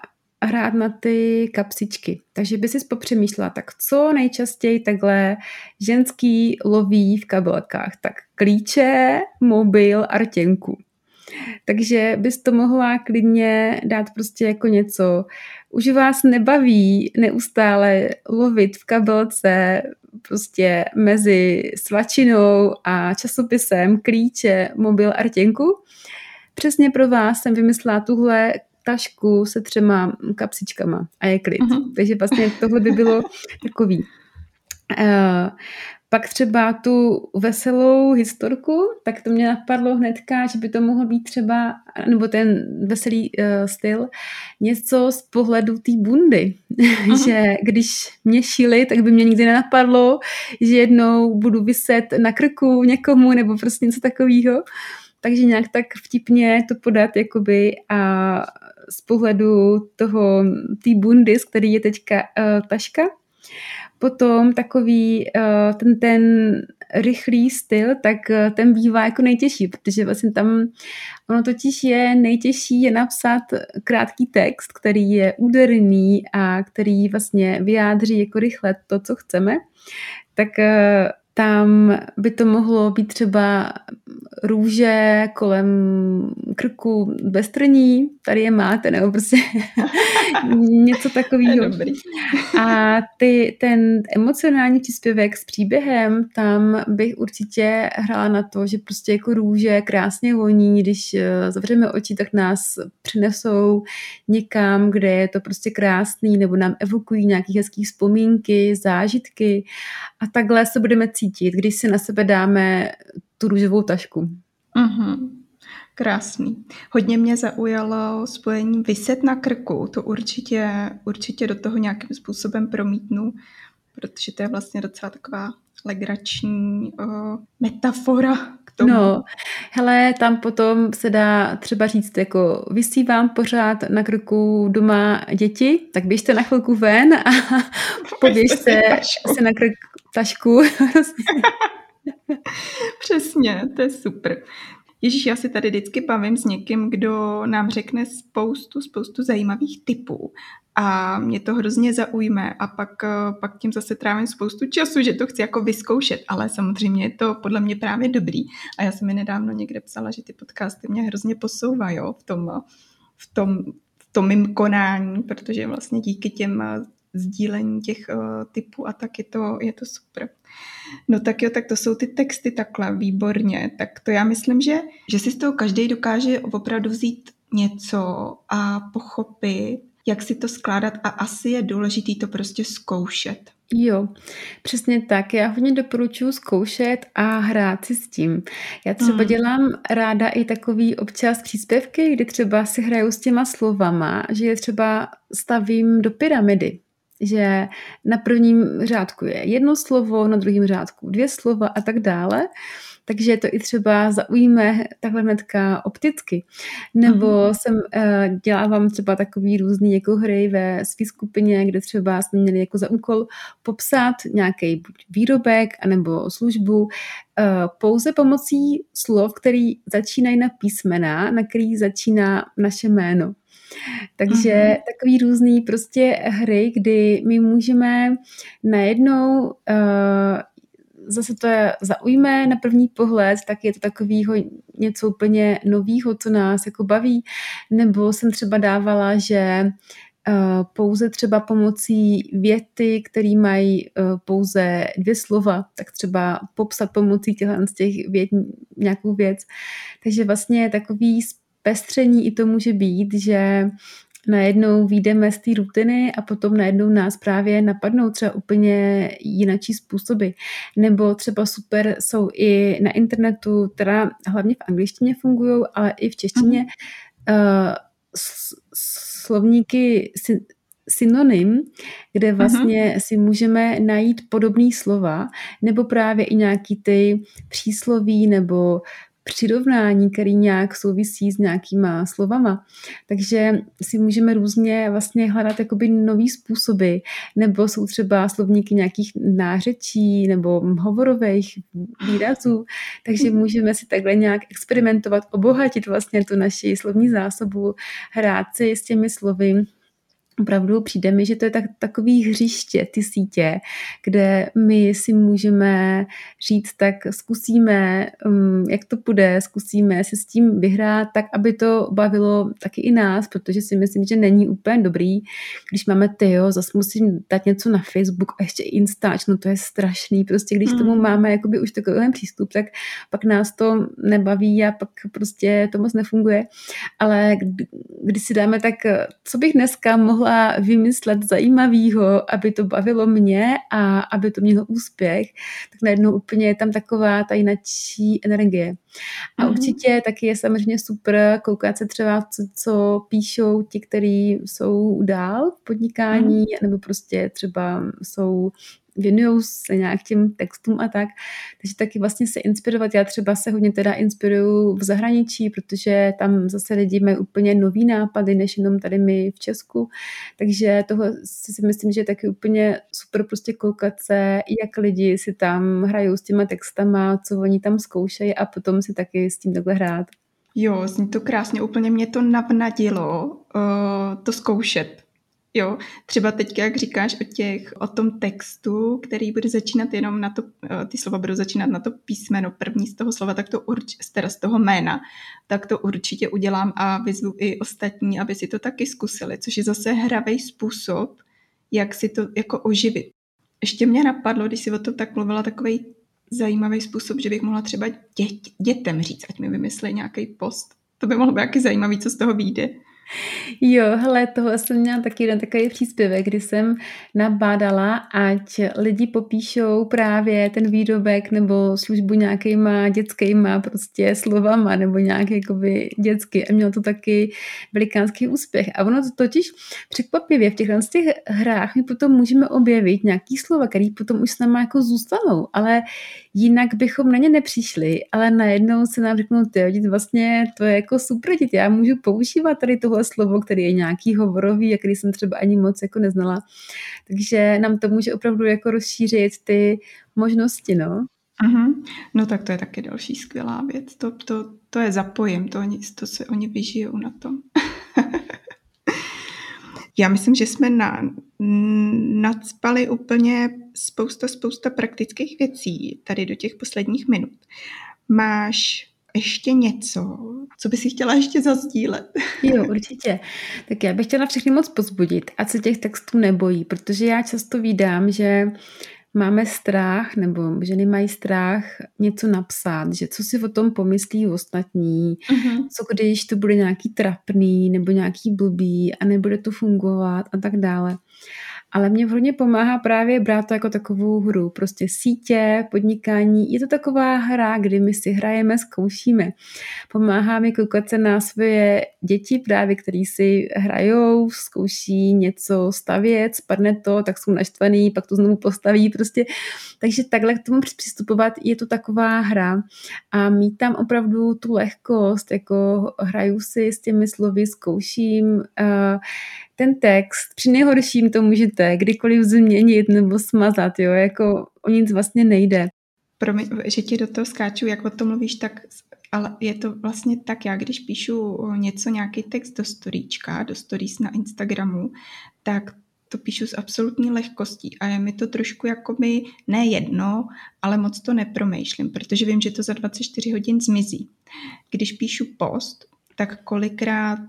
hrát na ty kapsičky. Takže by si popřemýšlela, tak co nejčastěji takhle ženský loví v kabelkách? Tak klíče, mobil a rtěnku. Takže bys to mohla klidně dát prostě jako něco. Už vás nebaví neustále lovit v kabelce prostě mezi svačinou a časopisem klíče, mobil a rtěnku. Přesně pro vás jsem vymyslela tuhle tašku se třema kapsičkama a je klid. Uh-huh. Takže vlastně tohle by bylo takový. Uh, pak třeba tu veselou historku, tak to mě napadlo hnedka, že by to mohlo být třeba, nebo ten veselý uh, styl, něco z pohledu té bundy. Že když mě šili, tak by mě nikdy nenapadlo, že jednou budu vyset na krku někomu, nebo prostě něco takového. Takže nějak tak vtipně to podat jakoby a z pohledu toho, té bundy, z který je teďka uh, taška. Potom takový uh, ten, ten rychlý styl, tak uh, ten bývá jako nejtěžší, protože vlastně tam ono totiž je nejtěžší je napsat krátký text, který je úderný a který vlastně vyjádří jako rychle to, co chceme. Tak uh, tam by to mohlo být třeba růže kolem krku bez trní, tady je máte, nebo prostě něco takového. A ty, ten emocionální příspěvek s příběhem, tam bych určitě hrála na to, že prostě jako růže krásně voní, když eh, zavřeme oči, tak nás přinesou někam, kde je to prostě krásný, nebo nám evokují nějaké hezké vzpomínky, zážitky. A takhle se budeme cítit, když si na sebe dáme tu růžovou tašku. Uh-huh. Krásný. Hodně mě zaujalo spojení vyset na krku. To určitě, určitě do toho nějakým způsobem promítnu, protože to je vlastně docela taková legrační uh, metafora k tomu. No, hele, tam potom se dá třeba říct, jako vysívám pořád na krku doma děti, tak běžte na chvilku ven a poběžte se na krk tašku. Přesně, to je super. Ježíš, já si tady vždycky bavím s někým, kdo nám řekne spoustu, spoustu zajímavých typů a mě to hrozně zaujme a pak, pak tím zase trávím spoustu času, že to chci jako vyzkoušet, ale samozřejmě je to podle mě právě dobrý a já jsem mi nedávno někde psala, že ty podcasty mě hrozně posouvají v tom, v tom, v tom mým konání, protože vlastně díky těm sdílení těch uh, typů a tak je to, je to super. No tak jo, tak to jsou ty texty takhle, výborně. Tak to já myslím, že, že si z toho každý dokáže opravdu vzít něco a pochopit, jak si to skládat a asi je důležitý to prostě zkoušet. Jo, přesně tak. Já hodně doporučuji zkoušet a hrát si s tím. Já třeba hmm. dělám ráda i takový občas příspěvky, kdy třeba si hraju s těma slovama, že je třeba stavím do pyramidy že na prvním řádku je jedno slovo, na druhém řádku dvě slova a tak dále. Takže to i třeba zaujíme takhle hnedka opticky. Nebo uh-huh. jsem uh, dělávám třeba takový různý jako hry ve své skupině, kde třeba jsme měli jako za úkol popsat nějaký výrobek anebo službu uh, pouze pomocí slov, který začínají na písmena, na který začíná naše jméno. Takže mm-hmm. takový různý prostě hry, kdy my můžeme najednou uh, zase to je zaujme na první pohled, tak je to takovýho něco úplně novýho, co nás jako baví. Nebo jsem třeba dávala, že Uh, pouze třeba pomocí věty, které mají uh, pouze dvě slova, tak třeba popsat pomocí těchto z těch vět nějakou věc. Takže vlastně takový pestření i to může být, že najednou výjdeme z té rutiny a potom najednou nás právě napadnou třeba úplně jinačí způsoby. Nebo třeba super jsou i na internetu, teda hlavně v angličtině fungují, ale i v češtině uh, slovníky synonym, kde vlastně uh-huh. si můžeme najít podobné slova, nebo právě i nějaký ty přísloví nebo přirovnání, který nějak souvisí s nějakýma slovama. Takže si můžeme různě vlastně hledat jakoby nový způsoby, nebo jsou třeba slovníky nějakých nářečí nebo hovorových výrazů, takže můžeme si takhle nějak experimentovat, obohatit vlastně tu naši slovní zásobu, hrát si s těmi slovy, opravdu přijde mi, že to je tak, takový hřiště, ty sítě, kde my si můžeme říct, tak zkusíme, um, jak to půjde, zkusíme se s tím vyhrát tak, aby to bavilo taky i nás, protože si myslím, že není úplně dobrý, když máme ty, jo, zase musím dát něco na Facebook a ještě Instač, no to je strašný, prostě když mm. tomu máme jakoby už takový přístup, tak pak nás to nebaví a pak prostě to moc nefunguje, ale když si dáme tak, co bych dneska mohla mohla vymyslet zajímavého, aby to bavilo mě a aby to mělo úspěch, tak najednou úplně je tam taková ta jinačí energie. A mm-hmm. určitě taky je samozřejmě super koukat se třeba, co, co píšou ti, kteří jsou dál v podnikání, mm-hmm. nebo prostě třeba jsou věnují se nějak těm textům a tak. Takže taky vlastně se inspirovat. Já třeba se hodně teda inspiruju v zahraničí, protože tam zase lidi mají úplně nový nápady, než jenom tady my v Česku. Takže tohle si myslím, že je taky úplně super prostě koukat se, jak lidi si tam hrajou s těma textama, co oni tam zkoušejí a potom si taky s tím takhle hrát. Jo, zní to krásně, úplně mě to navnadilo uh, to zkoušet Jo, třeba teď, jak říkáš o těch, o tom textu, který bude začínat jenom na to, eh, ty slova budou začínat na to písmeno první z toho slova, tak to určitě, teda z toho jména, tak to určitě udělám a vyzvu i ostatní, aby si to taky zkusili, což je zase hravý způsob, jak si to jako oživit. Ještě mě napadlo, když si o tom tak mluvila, takový zajímavý způsob, že bych mohla třeba dět, dětem říct, ať mi vymyslí nějaký post. To by mohlo být jaký zajímavý, co z toho vyjde. Jo, hele, toho jsem měla taky jeden takový příspěvek, kdy jsem nabádala, ať lidi popíšou právě ten výrobek nebo službu nějakýma dětskýma prostě slovama nebo nějak jakoby dětsky a mělo to taky velikánský úspěch. A ono to totiž překvapivě v těchto těch hrách my potom můžeme objevit nějaký slova, které potom už s náma jako zůstanou, ale jinak bychom na ně nepřišli, ale najednou se nám řeknou, ty vlastně to je jako super dítě, já můžu používat tady tohle slovo, který je nějaký hovorový a který jsem třeba ani moc jako neznala. Takže nám to může opravdu jako rozšířit ty možnosti, no. Uh-huh. No tak to je taky další skvělá věc. To, to, to je zapojím, to, oni, to se oni vyžijou na tom. Já myslím, že jsme na, nadspali úplně spousta, spousta praktických věcí tady do těch posledních minut. Máš ještě něco, co by si chtěla ještě zazdílet? Jo, určitě. Tak já bych chtěla všechny moc pozbudit, a se těch textů nebojí, protože já často vídám, že máme strach, nebo ženy mají strach něco napsat, že co si o tom pomyslí ostatní, uh-huh. co když to bude nějaký trapný, nebo nějaký blbý a nebude to fungovat a tak dále ale mě hodně pomáhá právě brát to jako takovou hru. Prostě sítě, podnikání, je to taková hra, kdy my si hrajeme, zkoušíme. Pomáhá mi koukat se na svoje děti právě, který si hrajou, zkouší něco stavět, spadne to, tak jsou naštvaný, pak to znovu postaví prostě. Takže takhle k tomu přistupovat je to taková hra a mít tam opravdu tu lehkost, jako hraju si s těmi slovy, zkouším, uh, ten text, při nejhorším to můžete kdykoliv změnit nebo smazat, jo, jako o nic vlastně nejde. Promiň, že ti do toho skáču, jak o tom mluvíš, tak ale je to vlastně tak, já když píšu něco, nějaký text do storíčka, do stories na Instagramu, tak to píšu s absolutní lehkostí a je mi to trošku jako by ne jedno, ale moc to nepromýšlím, protože vím, že to za 24 hodin zmizí. Když píšu post, tak kolikrát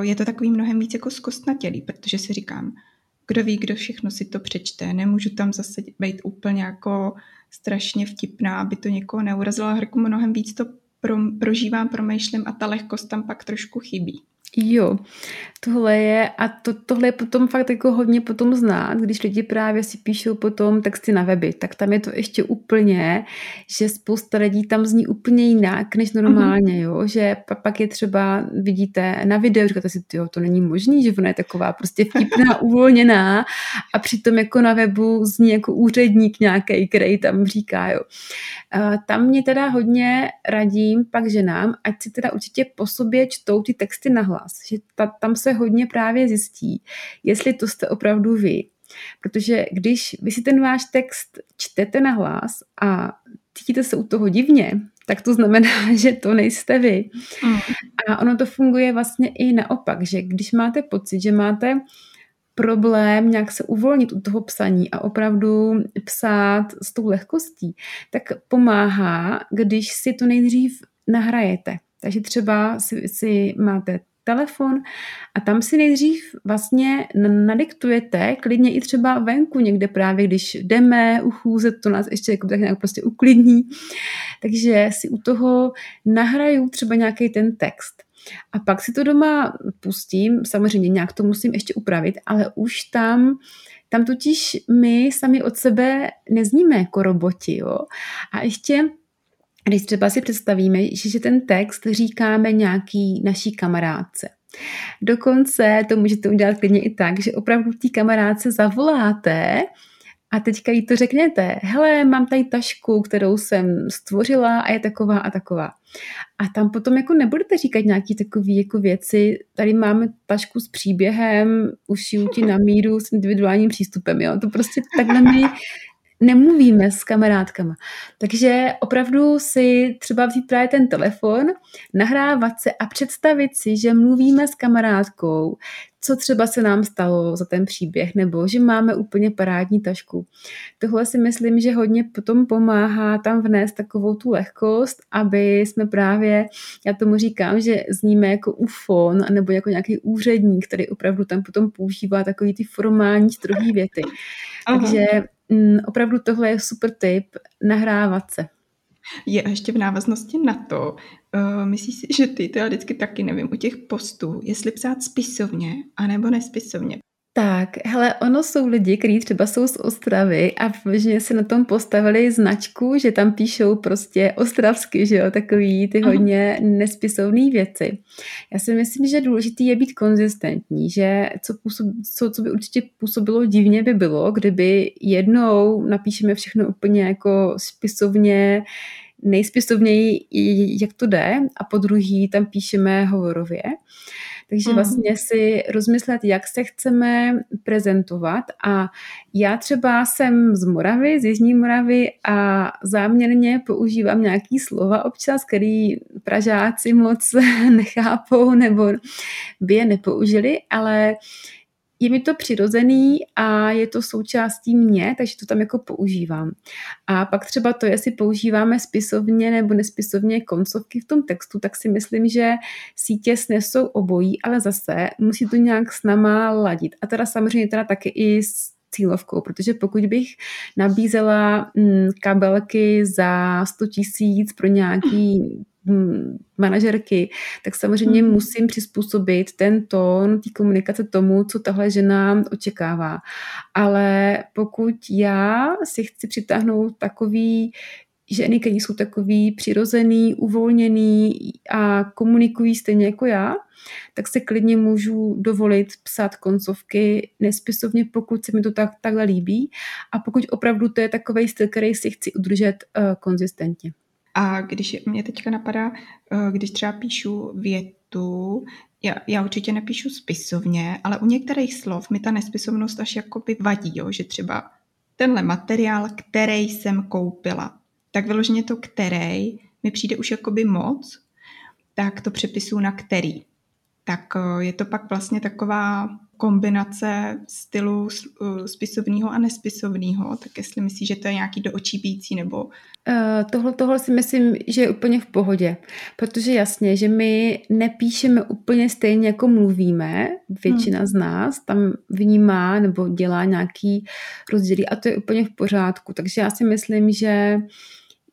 je to takový mnohem víc jako zkostnatělý, protože si říkám, kdo ví, kdo všechno si to přečte, nemůžu tam zase být úplně jako strašně vtipná, aby to někoho neurazilo, hrku mnohem víc to pro, prožívám, promýšlím a ta lehkost tam pak trošku chybí. Jo, tohle je, a to, tohle je potom fakt jako hodně potom znát, když lidi právě si píšou potom texty na weby, tak tam je to ještě úplně, že spousta lidí tam zní úplně jinak, než normálně, jo, že pak je třeba, vidíte na videu, říkáte si, jo, to není možný, že ona je taková prostě vtipná, uvolněná. A přitom jako na webu zní jako úředník nějaký, který tam říká, jo. Tam mě teda hodně radím pak ženám, ať si teda určitě po sobě čtou ty texty nahlas, že ta, tam se hodně právě zjistí, jestli to jste opravdu vy. Protože když vy si ten váš text čtete nahlas a cítíte se u toho divně, tak to znamená, že to nejste vy. Mm. A ono to funguje vlastně i naopak, že když máte pocit, že máte problém nějak se uvolnit u toho psaní a opravdu psát s tou lehkostí, tak pomáhá, když si to nejdřív nahrajete. Takže třeba si, si máte telefon a tam si nejdřív vlastně nadiktujete, klidně i třeba venku někde právě, když jdeme uchůzet, to nás ještě jako tak nějak prostě uklidní. Takže si u toho nahraju třeba nějaký ten text. A pak si to doma pustím, samozřejmě nějak to musím ještě upravit, ale už tam tam totiž my sami od sebe nezníme jako roboti. Jo? A ještě když třeba si představíme, že ten text říkáme nějaký naší kamarádce. Dokonce to můžete udělat klidně i tak, že opravdu té kamarádce zavoláte a teďka jí to řekněte, hele, mám tady tašku, kterou jsem stvořila a je taková a taková. A tam potom jako nebudete říkat nějaký takový jako věci, tady máme tašku s příběhem, ušiju ti na míru s individuálním přístupem, jo. To prostě takhle my nemluvíme s kamarádkama. Takže opravdu si třeba vzít právě ten telefon, nahrávat se a představit si, že mluvíme s kamarádkou, co třeba se nám stalo za ten příběh, nebo že máme úplně parádní tašku. Tohle si myslím, že hodně potom pomáhá tam vnést takovou tu lehkost, aby jsme právě, já tomu říkám, že zníme jako ufon, nebo jako nějaký úředník, který opravdu tam potom používá takový ty formální strohý věty. Aha. Takže opravdu tohle je super tip, nahrávat se. Je a ještě v návaznosti na to, uh, myslíš si, že ty, to já vždycky taky nevím, u těch postů, jestli psát spisovně, anebo nespisovně. Tak, hele, ono jsou lidi, kteří třeba jsou z Ostravy a že si na tom postavili značku, že tam píšou prostě ostravsky, že jo, takový ty hodně nespisovné věci. Já si myslím, že důležité je být konzistentní, že co, působ, co, co by určitě působilo divně by bylo, kdyby jednou napíšeme všechno úplně jako spisovně, nejspisovněji, jak to jde, a po druhý tam píšeme hovorově. Takže vlastně si rozmyslet, jak se chceme prezentovat. A já třeba jsem z Moravy, z Jižní Moravy a záměrně používám nějaký slova občas, který Pražáci moc nechápou nebo by je nepoužili, ale je mi to přirozený a je to součástí mě, takže to tam jako používám. A pak třeba to, jestli používáme spisovně nebo nespisovně koncovky v tom textu, tak si myslím, že sítě snesou obojí, ale zase musí to nějak s náma ladit. A teda samozřejmě teda taky i s cílovkou, protože pokud bych nabízela mm, kabelky za 100 tisíc pro nějaký manažerky, tak samozřejmě mm. musím přizpůsobit ten tón té komunikace tomu, co tahle žena očekává. Ale pokud já si chci přitáhnout takový ženy, které jsou takový přirozený, uvolněný a komunikují stejně jako já, tak se klidně můžu dovolit psát koncovky nespisovně, pokud se mi to tak, takhle líbí a pokud opravdu to je takový styl, který si chci udržet uh, konzistentně. A když mě teďka napadá, uh, když třeba píšu větu, já, já určitě nepíšu spisovně, ale u některých slov mi ta nespisovnost až jakoby vadí, jo, že třeba tenhle materiál, který jsem koupila, tak vyloženě to který mi přijde už jakoby moc, tak to přepisuju na který. Tak eh, je to pak vlastně taková kombinace stylu eh, spisovného a nespisovného, tak jestli myslíš, že to je nějaký do očí bící nebo... Uh, tohle, tohle si myslím, že je úplně v pohodě, protože jasně, že my nepíšeme úplně stejně, jako mluvíme, většina hmm. z nás tam vnímá nebo dělá nějaký rozdíly a to je úplně v pořádku, takže já si myslím, že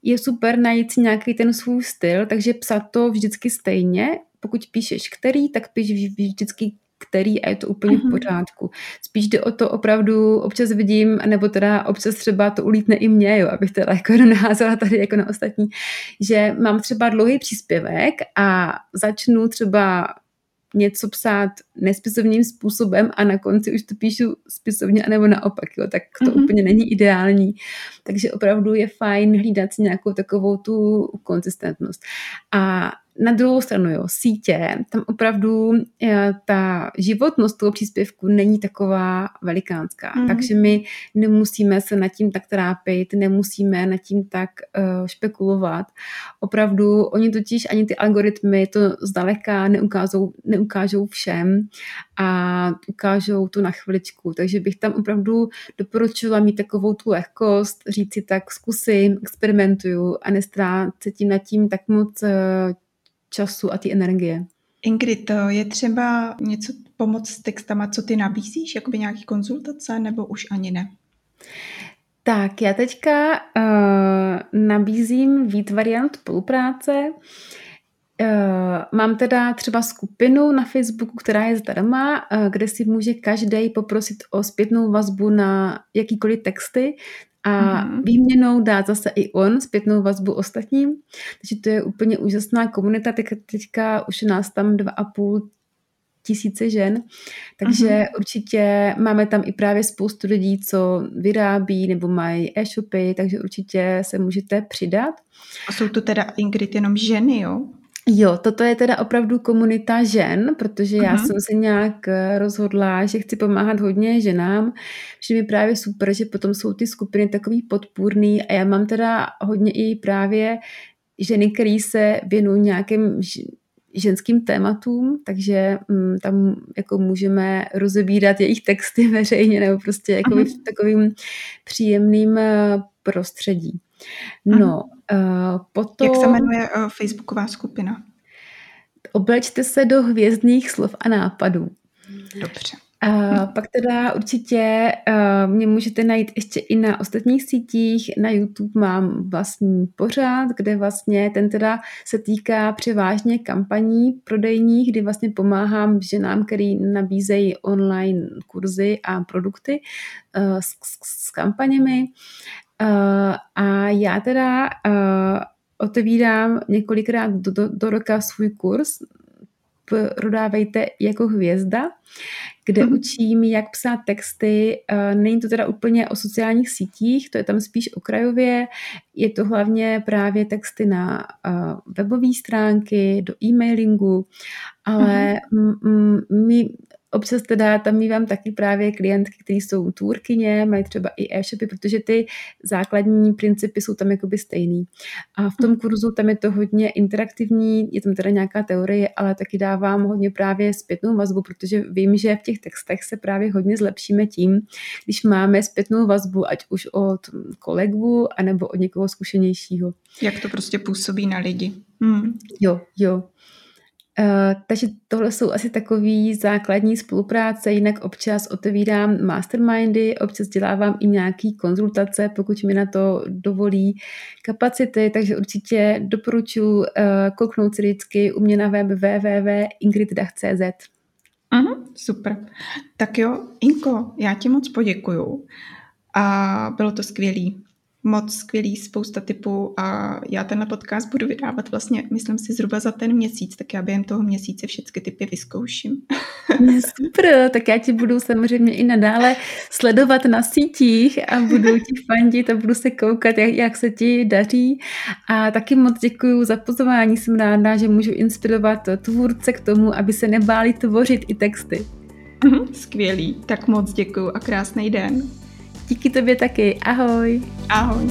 je super najít si nějaký ten svůj styl, takže psat to vždycky stejně, pokud píšeš který, tak píš vždycky který a je to úplně mm-hmm. v mhm. pořádku. Spíš jde o to opravdu, občas vidím, nebo teda občas třeba to ulítne i mě, jo, abych teda jako naházela tady jako na ostatní, že mám třeba dlouhý příspěvek a začnu třeba něco psát nespisovním způsobem a na konci už to píšu spisovně, anebo naopak, jo, tak to mm-hmm. úplně není ideální. Takže opravdu je fajn hlídat si nějakou takovou tu konzistentnost. A na druhou stranu, jo, sítě, tam opravdu eh, ta životnost toho příspěvku není taková velikánská, mm. takže my nemusíme se nad tím tak trápit, nemusíme nad tím tak uh, špekulovat. Opravdu, oni totiž ani ty algoritmy to zdaleka neukážou, neukážou všem a ukážou to na chviličku, takže bych tam opravdu doporučila mít takovou tu lehkost, říct si tak zkusím, experimentuju a nestrácet tím nad tím tak moc uh, času a ty energie. Ingrid, je třeba něco pomoct s textama, co ty nabízíš, jakoby nějaký konzultace, nebo už ani ne? Tak, já teďka uh, nabízím víc variant spolupráce. Uh, mám teda třeba skupinu na Facebooku, která je zdarma, uh, kde si může každý poprosit o zpětnou vazbu na jakýkoliv texty, a mm-hmm. výměnou dát zase i on zpětnou vazbu ostatním. Takže to je úplně úžasná komunita. Teď, teďka už nás tam dva a půl tisíce žen, takže mm-hmm. určitě máme tam i právě spoustu lidí, co vyrábí nebo mají e-shopy, takže určitě se můžete přidat. A jsou to teda Ingrid jenom ženy, jo? Jo, toto je teda opravdu komunita žen, protože já uh-huh. jsem se nějak eh, rozhodla, že chci pomáhat hodně ženám, že mi právě super, že potom jsou ty skupiny takový podpůrný a já mám teda hodně i právě ženy, které se věnují nějakým ženským tématům, takže um, tam jako můžeme rozebírat jejich texty veřejně nebo prostě jako v takovým příjemným eh, prostředí. No, uh, potom... Jak se jmenuje uh, facebooková skupina? Oblečte se do hvězdných slov a nápadů. Dobře. A pak teda určitě uh, mě můžete najít ještě i na ostatních sítích. Na YouTube mám vlastní pořád, kde vlastně ten teda se týká převážně kampaní prodejních, kdy vlastně pomáhám ženám, který nabízejí online kurzy a produkty uh, s, s, s kampaněmi. Uh, a já teda uh, otevírám několikrát do, do, do roka svůj kurz Prodávejte jako hvězda, kde mm. učím, jak psát texty. Uh, není to teda úplně o sociálních sítích, to je tam spíš okrajově. Je to hlavně právě texty na uh, webové stránky, do e-mailingu, ale mm. my Občas teda tam mývám taky právě klientky, které jsou tvůrkyně, mají třeba i e-shopy, protože ty základní principy jsou tam jakoby stejný. A v tom mhm. kurzu tam je to hodně interaktivní, je tam teda nějaká teorie, ale taky dávám hodně právě zpětnou vazbu, protože vím, že v těch textech se právě hodně zlepšíme tím, když máme zpětnou vazbu, ať už od kolegu, anebo od někoho zkušenějšího. Jak to prostě působí na lidi. Hmm. Jo, jo. Uh, takže tohle jsou asi takový základní spolupráce, jinak občas otevírám mastermindy, občas dělávám i nějaký konzultace, pokud mi na to dovolí kapacity, takže určitě doporučuji uh, kouknout si vždycky u mě na web www.ingriddach.cz. Uh-huh, super. Tak jo, Inko, já ti moc poděkuju a bylo to skvělý moc skvělý, spousta typů a já tenhle podcast budu vydávat vlastně, myslím si, zhruba za ten měsíc, tak já během toho měsíce všechny typy vyzkouším. Super, tak já ti budu samozřejmě i nadále sledovat na sítích a budu ti fandit a budu se koukat, jak, jak se ti daří a taky moc děkuji za pozvání, jsem ráda, že můžu inspirovat tvůrce k tomu, aby se nebáli tvořit i texty. Skvělý, tak moc děkuji a krásný den. Díky tobě taky. Ahoj. Ahoj.